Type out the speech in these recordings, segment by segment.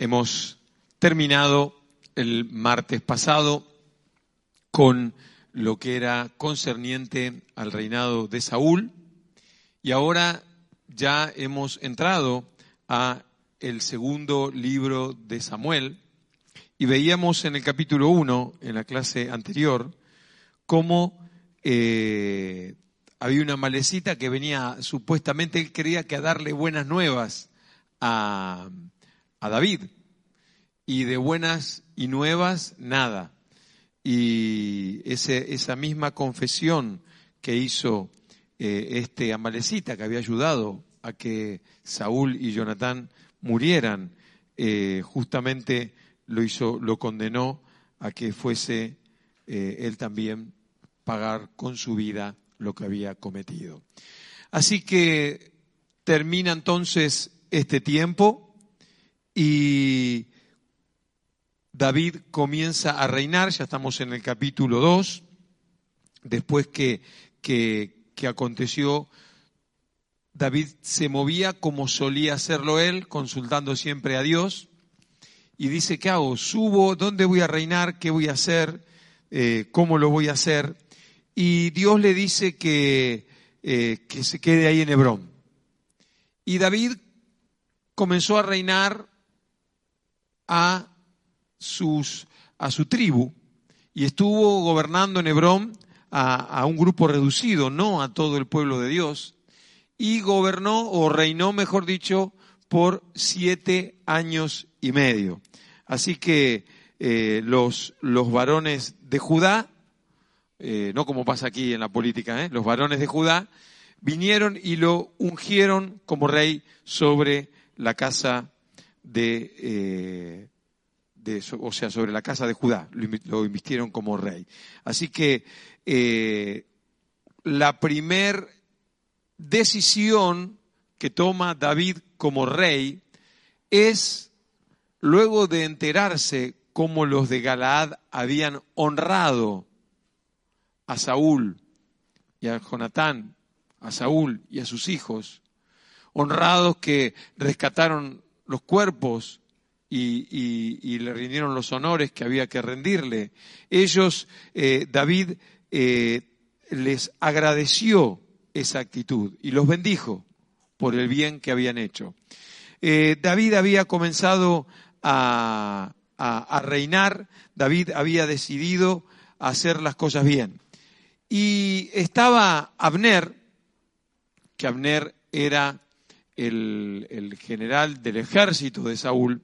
Hemos terminado el martes pasado con lo que era concerniente al reinado de Saúl y ahora ya hemos entrado a el segundo libro de Samuel y veíamos en el capítulo 1, en la clase anterior, cómo eh, había una malecita que venía, supuestamente él creía que a darle buenas nuevas a, a David. Y de buenas y nuevas, nada. Y ese, esa misma confesión que hizo eh, este Amalecita, que había ayudado a que Saúl y Jonatán murieran, eh, justamente lo hizo, lo condenó a que fuese eh, él también pagar con su vida lo que había cometido. Así que termina entonces este tiempo y David comienza a reinar, ya estamos en el capítulo 2, después que, que, aconteció, David se movía como solía hacerlo él, consultando siempre a Dios, y dice, ¿qué hago? ¿Subo? ¿Dónde voy a reinar? ¿Qué voy a hacer? Eh, ¿Cómo lo voy a hacer? Y Dios le dice que, eh, que se quede ahí en Hebrón. Y David comenzó a reinar a sus, a su tribu y estuvo gobernando en Hebrón a, un grupo reducido, no a todo el pueblo de Dios, y gobernó o reinó, mejor dicho, por siete años y medio. Así que eh, los, los varones de Judá, eh, no como pasa aquí en la política, ¿eh? los varones de Judá, vinieron y lo ungieron como rey sobre la casa de, o sea, sobre la casa de Judá, lo invistieron como rey. Así que eh, la primer decisión que toma David como rey es, luego de enterarse cómo los de Galaad habían honrado a Saúl y a Jonatán, a Saúl y a sus hijos, honrados que rescataron los cuerpos y, le rindieron los honores que había que rendirle. Ellos, eh, David eh, les agradeció esa actitud y los bendijo por el bien que habían hecho. Eh, David había comenzado a, a, reinar, David había decidido hacer las cosas bien. Y estaba Abner, que Abner era el, general del ejército de Saúl,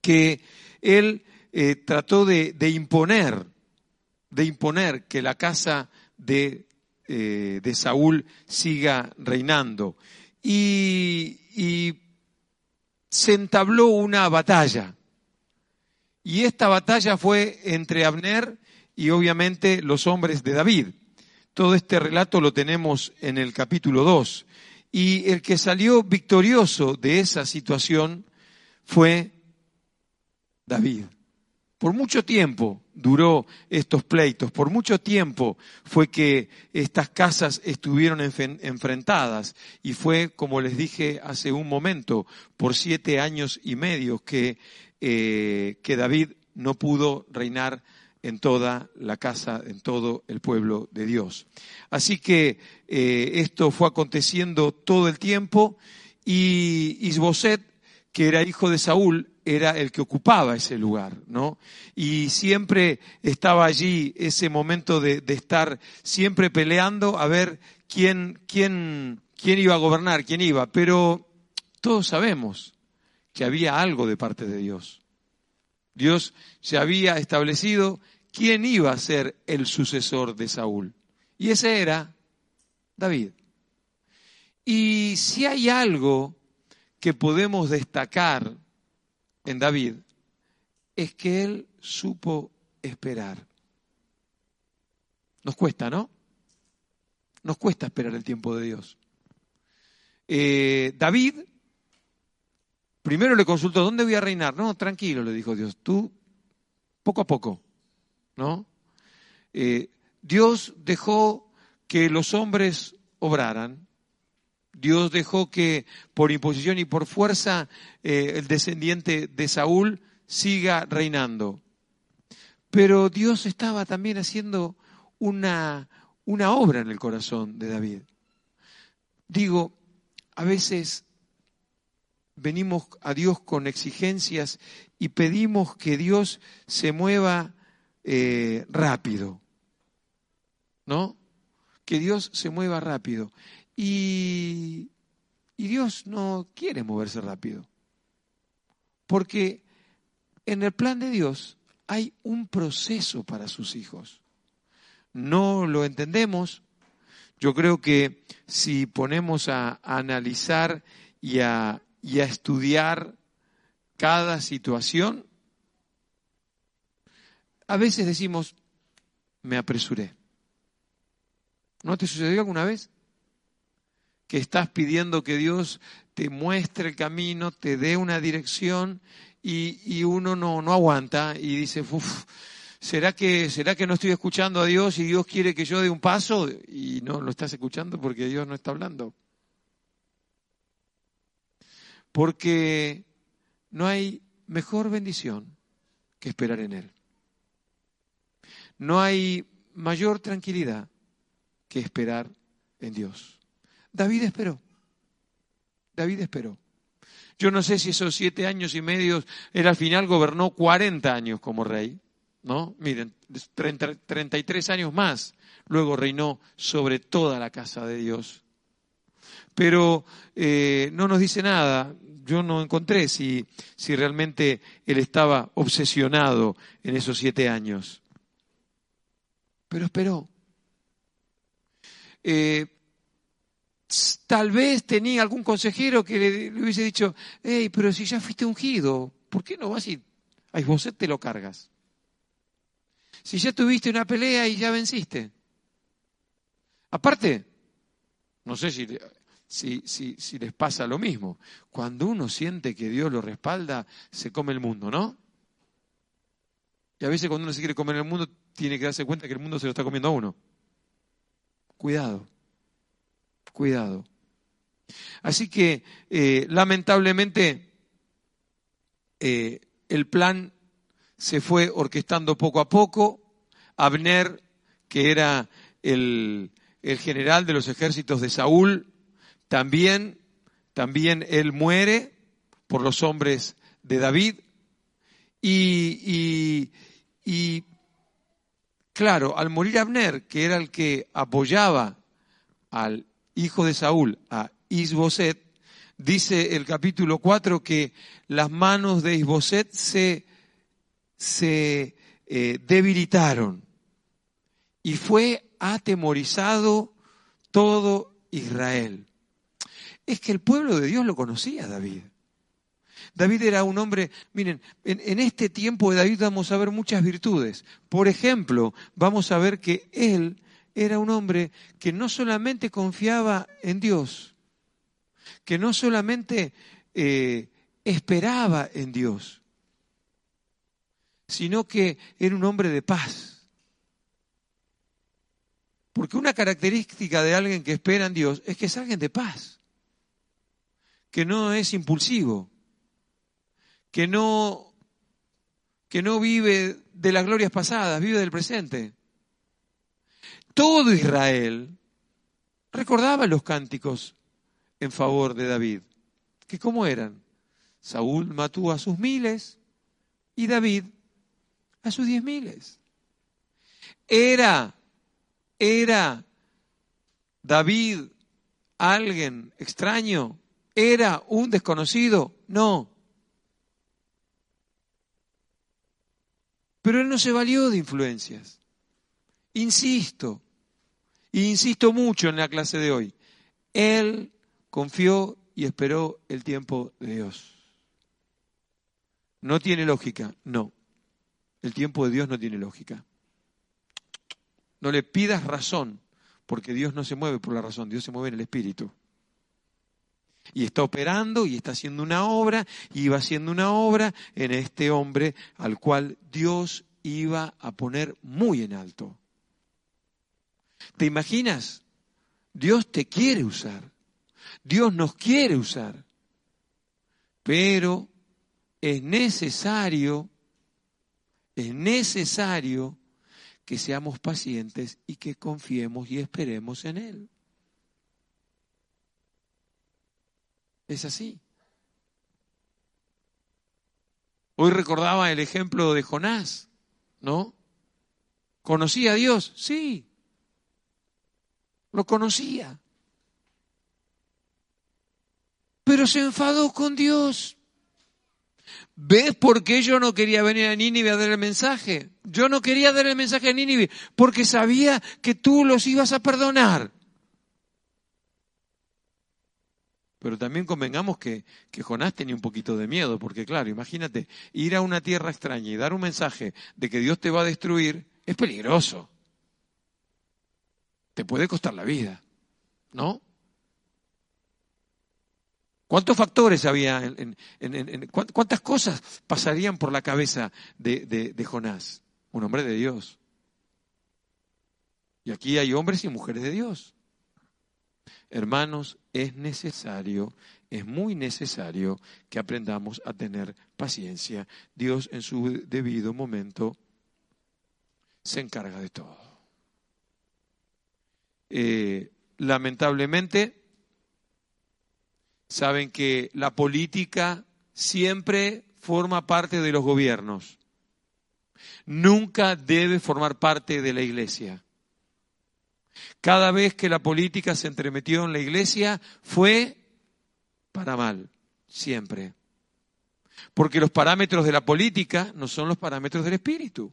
que él eh, trató de, imponer, de imponer que la casa de, eh, de Saúl siga reinando. Y, y se entabló una batalla. Y esta batalla fue entre Abner y obviamente los hombres de David. Todo este relato lo tenemos en el capítulo 2. Y el que salió victorioso de esa situación fue David. Por mucho tiempo duró estos pleitos, por mucho tiempo fue que estas casas estuvieron enfrentadas y fue, como les dije hace un momento, por siete años y medio que, eh, que David no pudo reinar en toda la casa, en todo el pueblo de Dios. Así que eh, esto fue aconteciendo todo el tiempo y Isboset, que era hijo de Saúl, era el que ocupaba ese lugar, ¿no? Y siempre estaba allí ese momento de, estar siempre peleando a ver quién, quién, quién iba a gobernar, quién iba. Pero todos sabemos que había algo de parte de Dios. Dios se había establecido quién iba a ser el sucesor de Saúl. Y ese era David. Y si hay algo que podemos destacar en David es que él supo esperar. Nos cuesta, ¿no? Nos cuesta esperar el tiempo de Dios. Eh, David primero le consultó, ¿dónde voy a reinar? No, tranquilo, le dijo Dios, tú poco a poco, ¿no? Eh, Dios dejó que los hombres obraran, Dios dejó que por imposición y por fuerza eh, el descendiente de Saúl siga reinando. Pero Dios estaba también haciendo una, una obra en el corazón de David. Digo, a veces venimos a Dios con exigencias y pedimos que Dios se mueva eh, rápido, ¿no? Que Dios se mueva rápido. Y, y Dios no quiere moverse rápido, porque en el plan de Dios hay un proceso para sus hijos. No lo entendemos. Yo creo que si ponemos a, analizar y a, y a estudiar cada situación, a veces decimos, me apresuré. ¿No te sucedió alguna vez? Que estás pidiendo que Dios te muestre el camino, te dé una dirección y, uno no, no aguanta y dice, uff, ¿será que, ¿será que no estoy escuchando a Dios y Dios quiere que yo dé un paso? Y no lo estás escuchando porque Dios no está hablando. Porque no hay mejor bendición que esperar en Él. No hay mayor tranquilidad que esperar en Dios. David esperó. David esperó. Yo no sé si esos siete años y medio, él al final gobernó 40 años como rey, ¿no? Miren, 33 años más, luego reinó sobre toda la casa de Dios. Pero eh, no nos dice nada, yo no encontré si, si realmente él estaba obsesionado en esos siete años. Pero esperó. Eh, tal vez tenía algún consejero que le, hubiese dicho, hey, pero si ya fuiste ungido, ¿por qué no vas y a vos te lo cargas? Si ya tuviste una pelea y ya venciste. Aparte, no sé si, si, si, si les pasa lo mismo. Cuando uno siente que Dios lo respalda, se come el mundo, ¿no? Y a veces cuando uno se quiere comer el mundo, tiene que darse cuenta que el mundo se lo está comiendo a uno. Cuidado cuidado. Así que, eh, lamentablemente, eh, el plan se fue orquestando poco a poco. Abner, que era el, el general de los ejércitos de Saúl, también, también él muere por los hombres de David. Y, claro, al morir Abner, que era el que apoyaba al hijo de Saúl, a Isboset, dice el capítulo 4 que las manos de Isboset se, se eh, debilitaron y fue atemorizado todo Israel. Es que el pueblo de Dios lo conocía David. David era un hombre, miren, en, este tiempo de David vamos a ver muchas virtudes. Por ejemplo, vamos a ver que él era un hombre que no solamente confiaba en Dios, que no solamente eh, esperaba en Dios, sino que era un hombre de paz. Porque una característica de alguien que espera en Dios es que es alguien de paz, que no es impulsivo, que no, que no vive de las glorias pasadas, vive del presente todo Israel recordaba los cánticos en favor de David. ¿Que cómo eran? Saúl mató a sus miles y David a sus diez miles. Era, era David alguien extraño, era un desconocido, no. Pero él no se valió de influencias. Insisto, y insisto mucho en la clase de hoy. Él confió y esperó el tiempo de Dios. ¿No tiene lógica? No. El tiempo de Dios no tiene lógica. No le pidas razón, porque Dios no se mueve por la razón, Dios se mueve en el Espíritu. Y está operando y está haciendo una obra, y va haciendo una obra en este hombre al cual Dios iba a poner muy en alto. ¿Te imaginas? Dios te quiere usar. Dios nos quiere usar, pero es necesario, es necesario que seamos pacientes y que confiemos y esperemos en Él. Es así. Hoy recordaba el ejemplo de Jonás, ¿no? ¿Conocía a Dios? Sí. Lo conocía. Pero se enfadó con Dios. ¿Ves por qué yo no quería venir a Nínive a dar el mensaje? Yo no quería dar el mensaje a Nínive porque sabía que tú los ibas a perdonar. Pero también convengamos que, Jonás tenía un poquito de miedo, porque claro, imagínate, ir a una tierra extraña y dar un mensaje de que Dios te va a destruir es peligroso. Te puede costar la vida, ¿no? ¿Cuántos factores había? En, ¿Cuántas cosas pasarían por la cabeza de Jonás? Un hombre de Dios. Y aquí hay hombres y mujeres de Dios. Hermanos, es necesario, es muy necesario que aprendamos a tener paciencia. Dios en su debido momento se encarga de todo. Eh, lamentablemente, saben que la política siempre forma parte de los gobiernos. Nunca debe formar parte de la iglesia. Cada vez que la política se entremetió en la iglesia fue para mal, siempre. Porque los parámetros de la política no son los parámetros del espíritu.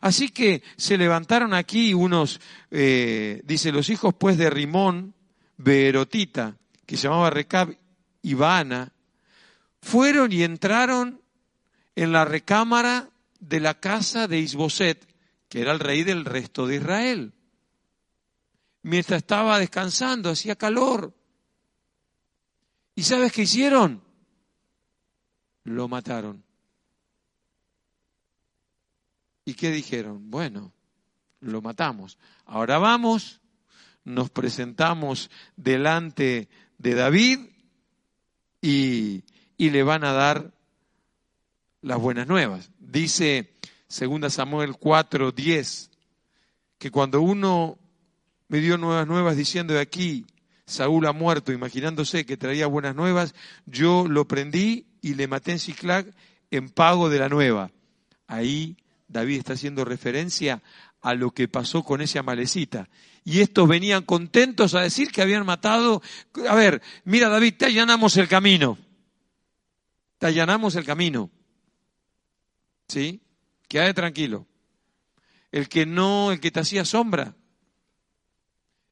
Así que se levantaron aquí unos, eh, dice, los hijos pues de Rimón, Berotita, que se llamaba Recab y fueron y entraron en la recámara de la casa de Isboset, que era el rey del resto de Israel. Mientras estaba descansando, hacía calor. ¿Y sabes qué hicieron? Lo mataron. ¿Y qué dijeron? Bueno, lo matamos. Ahora vamos, nos presentamos delante de David y, y le van a dar las buenas nuevas. Dice 2 Samuel 4, 10, que cuando uno me dio nuevas nuevas diciendo de aquí, Saúl ha muerto, imaginándose que traía buenas nuevas, yo lo prendí y le maté en Ciclac en pago de la nueva. Ahí David está haciendo referencia a lo que pasó con ese amalecita. Y estos venían contentos a decir que habían matado. A ver, mira David, te allanamos el camino. Te allanamos el camino. ¿Sí? Quédate tranquilo. El que no, el que te hacía sombra,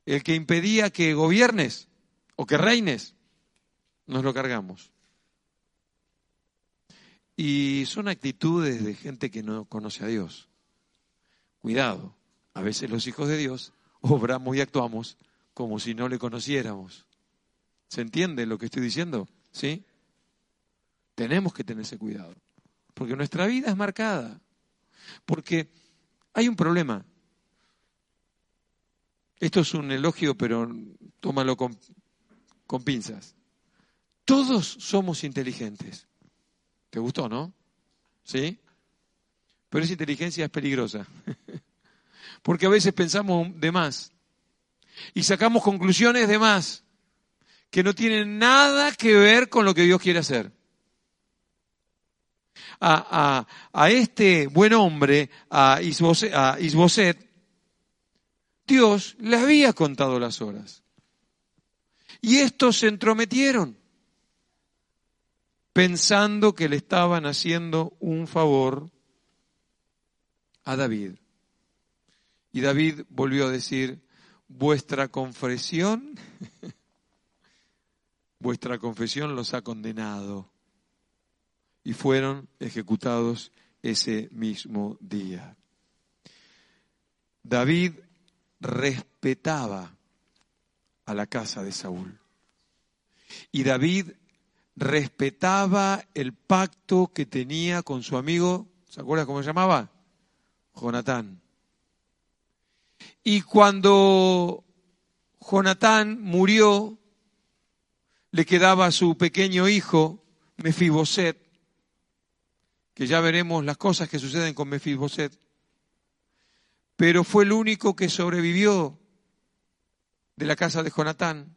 el que impedía que gobiernes o que reines, nos lo cargamos. Y son actitudes de gente que no conoce a Dios. Cuidado, a veces los hijos de Dios obramos y actuamos como si no le conociéramos. ¿Se entiende lo que estoy diciendo? ¿Sí? Tenemos que tener ese cuidado, porque nuestra vida es marcada. Porque hay un problema. Esto es un elogio, pero tómalo con, con pinzas. Todos somos inteligentes. ¿Te gustó, no? ¿Sí? Pero esa inteligencia es peligrosa. Porque a veces pensamos de más. Y sacamos conclusiones de más que no tienen nada que ver con lo que Dios quiere hacer a, este buen hombre, a Isboset, Dios le había contado las horas. Y estos se entrometieron, pensando que le estaban haciendo un favor a David. Y David volvió a decir, vuestra confesión, vuestra confesión los ha condenado y fueron ejecutados ese mismo día. David respetaba a la casa de Saúl. Y David respetaba el pacto que tenía con su amigo, ¿se acuerda cómo se llamaba? Jonatán. Y cuando Jonatán murió, le quedaba su pequeño hijo, Mefiboset, que ya veremos las cosas que suceden con Mefiboset, pero fue el único que sobrevivió de la casa de Jonatán.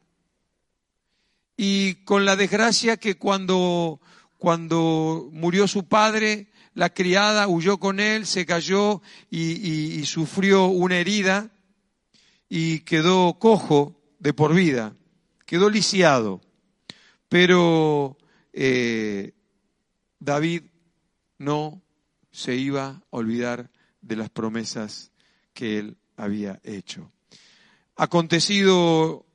Y con la desgracia que cuando, cuando murió su padre, la criada huyó con él, se cayó y, sufrió una herida y quedó cojo de por vida, quedó lisiado. Pero eh, David no se iba a olvidar de las promesas que él había hecho. Acontecido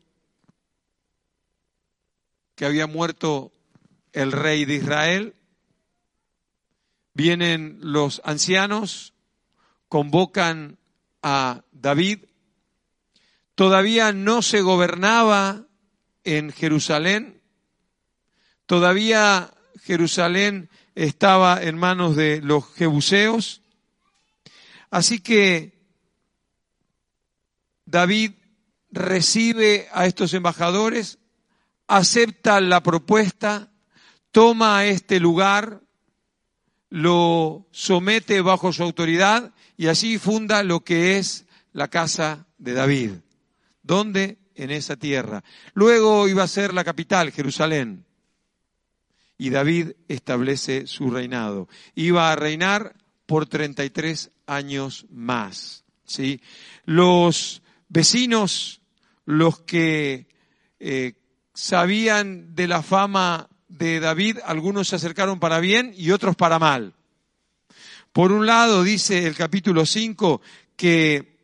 que había muerto el rey de Israel, vienen los ancianos, convocan a David, todavía no se gobernaba en Jerusalén, todavía Jerusalén estaba en manos de los jebuseos. Así que David recibe a estos embajadores, acepta la propuesta, toma este lugar, lo somete bajo su autoridad y así funda lo que es la casa de David. ¿Dónde? En esa tierra. Luego iba a ser la capital, Jerusalén y David establece su reinado. Iba a reinar por 33 años más. ¿sí? Los vecinos, los que eh, sabían de la fama de David, algunos se acercaron para bien y otros para mal. Por un lado, dice el capítulo 5 que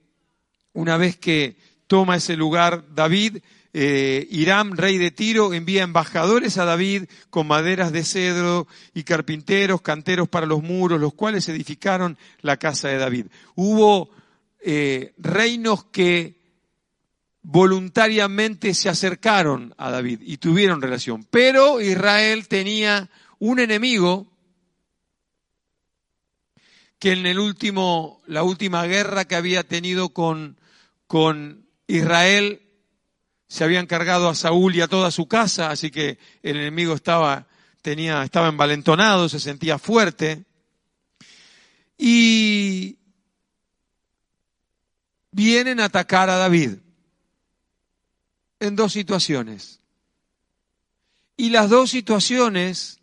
una vez que toma ese lugar David, eh, Hiram, rey de Tiro, envía embajadores a David con maderas de cedro y carpinteros, canteros para los muros, los cuales edificaron la casa de David. Hubo eh, reinos que voluntariamente se acercaron a David y tuvieron relación, pero Israel tenía un enemigo que en el último, la última guerra que había tenido con, con Israel se habían cargado a Saúl y a toda su casa, así que el enemigo estaba, tenía, estaba envalentonado, se sentía fuerte. Y vienen a atacar a David en dos situaciones. Y las dos situaciones,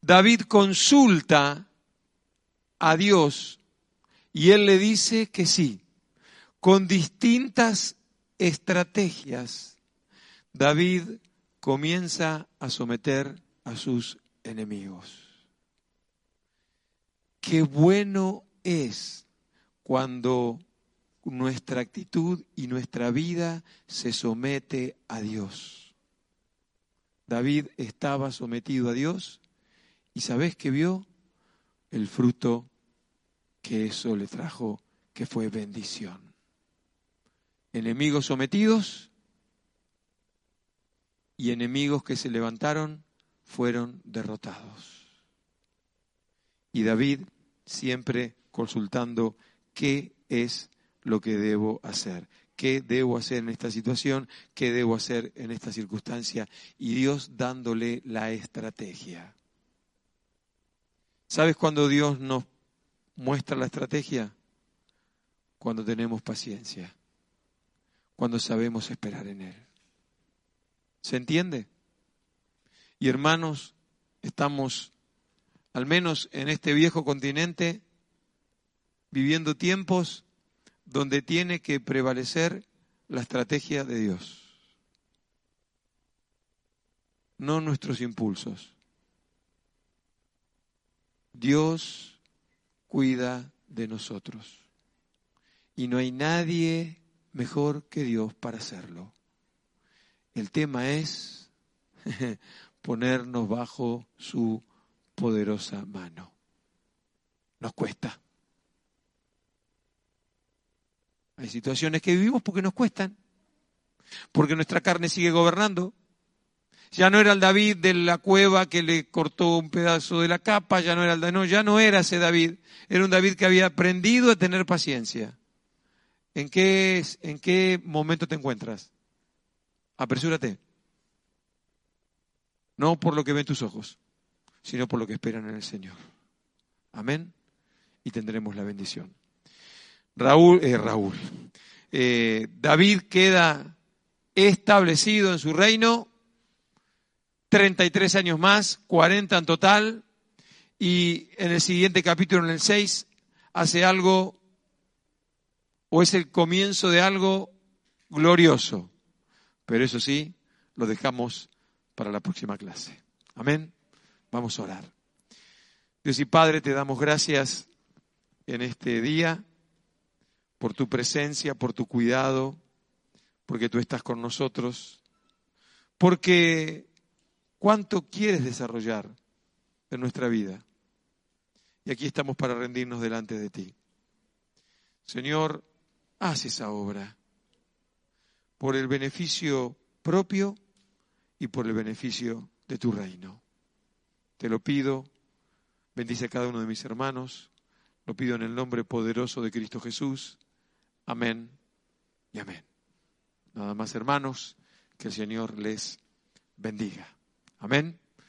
David consulta a Dios y él le dice que sí, con distintas estrategias, David comienza a someter a sus enemigos. Qué bueno es cuando nuestra actitud y nuestra vida se somete a Dios. David estaba sometido a Dios y ¿sabes qué vio? El fruto que eso le trajo, que fue bendición enemigos sometidos y enemigos que se levantaron fueron derrotados. Y David siempre consultando qué es lo que debo hacer, qué debo hacer en esta situación, qué debo hacer en esta circunstancia, y Dios dándole la estrategia. ¿Sabes cuando Dios nos muestra la estrategia? Cuando tenemos paciencia cuando sabemos esperar en Él. ¿Se entiende? Y hermanos, estamos, al menos en este viejo continente, viviendo tiempos donde tiene que prevalecer la estrategia de Dios, no nuestros impulsos. Dios cuida de nosotros y no hay nadie mejor que Dios para hacerlo. El tema es ponernos bajo su poderosa mano. Nos cuesta. Hay situaciones que vivimos porque nos cuestan, porque nuestra carne sigue gobernando. Ya no era el David de la cueva que le cortó un pedazo de la capa, ya no era el no, ya no era ese David, era un David que había aprendido a tener paciencia ¿En qué, ¿En qué momento te encuentras? Apresúrate. No por lo que ven tus ojos, sino por lo que esperan en el Señor. Amén. Y tendremos la bendición. Raúl, eh, Raúl. Eh, David queda establecido en su reino, 33 años más, 40 en total, y en el siguiente capítulo, en el 6, hace algo, o es el comienzo de algo glorioso. Pero eso sí, lo dejamos para la próxima clase. Amén. Vamos a orar. Dios y Padre, te damos gracias en este día por tu presencia, por tu cuidado, porque tú estás con nosotros, porque cuánto quieres desarrollar en nuestra vida. Y aquí estamos para rendirnos delante de ti. Señor, haz esa obra por el beneficio propio y por el beneficio de tu reino. Te lo pido, bendice a cada uno de mis hermanos, lo pido en el nombre poderoso de Cristo Jesús. Amén y amén. Nada más, hermanos, que el Señor les bendiga. Amén.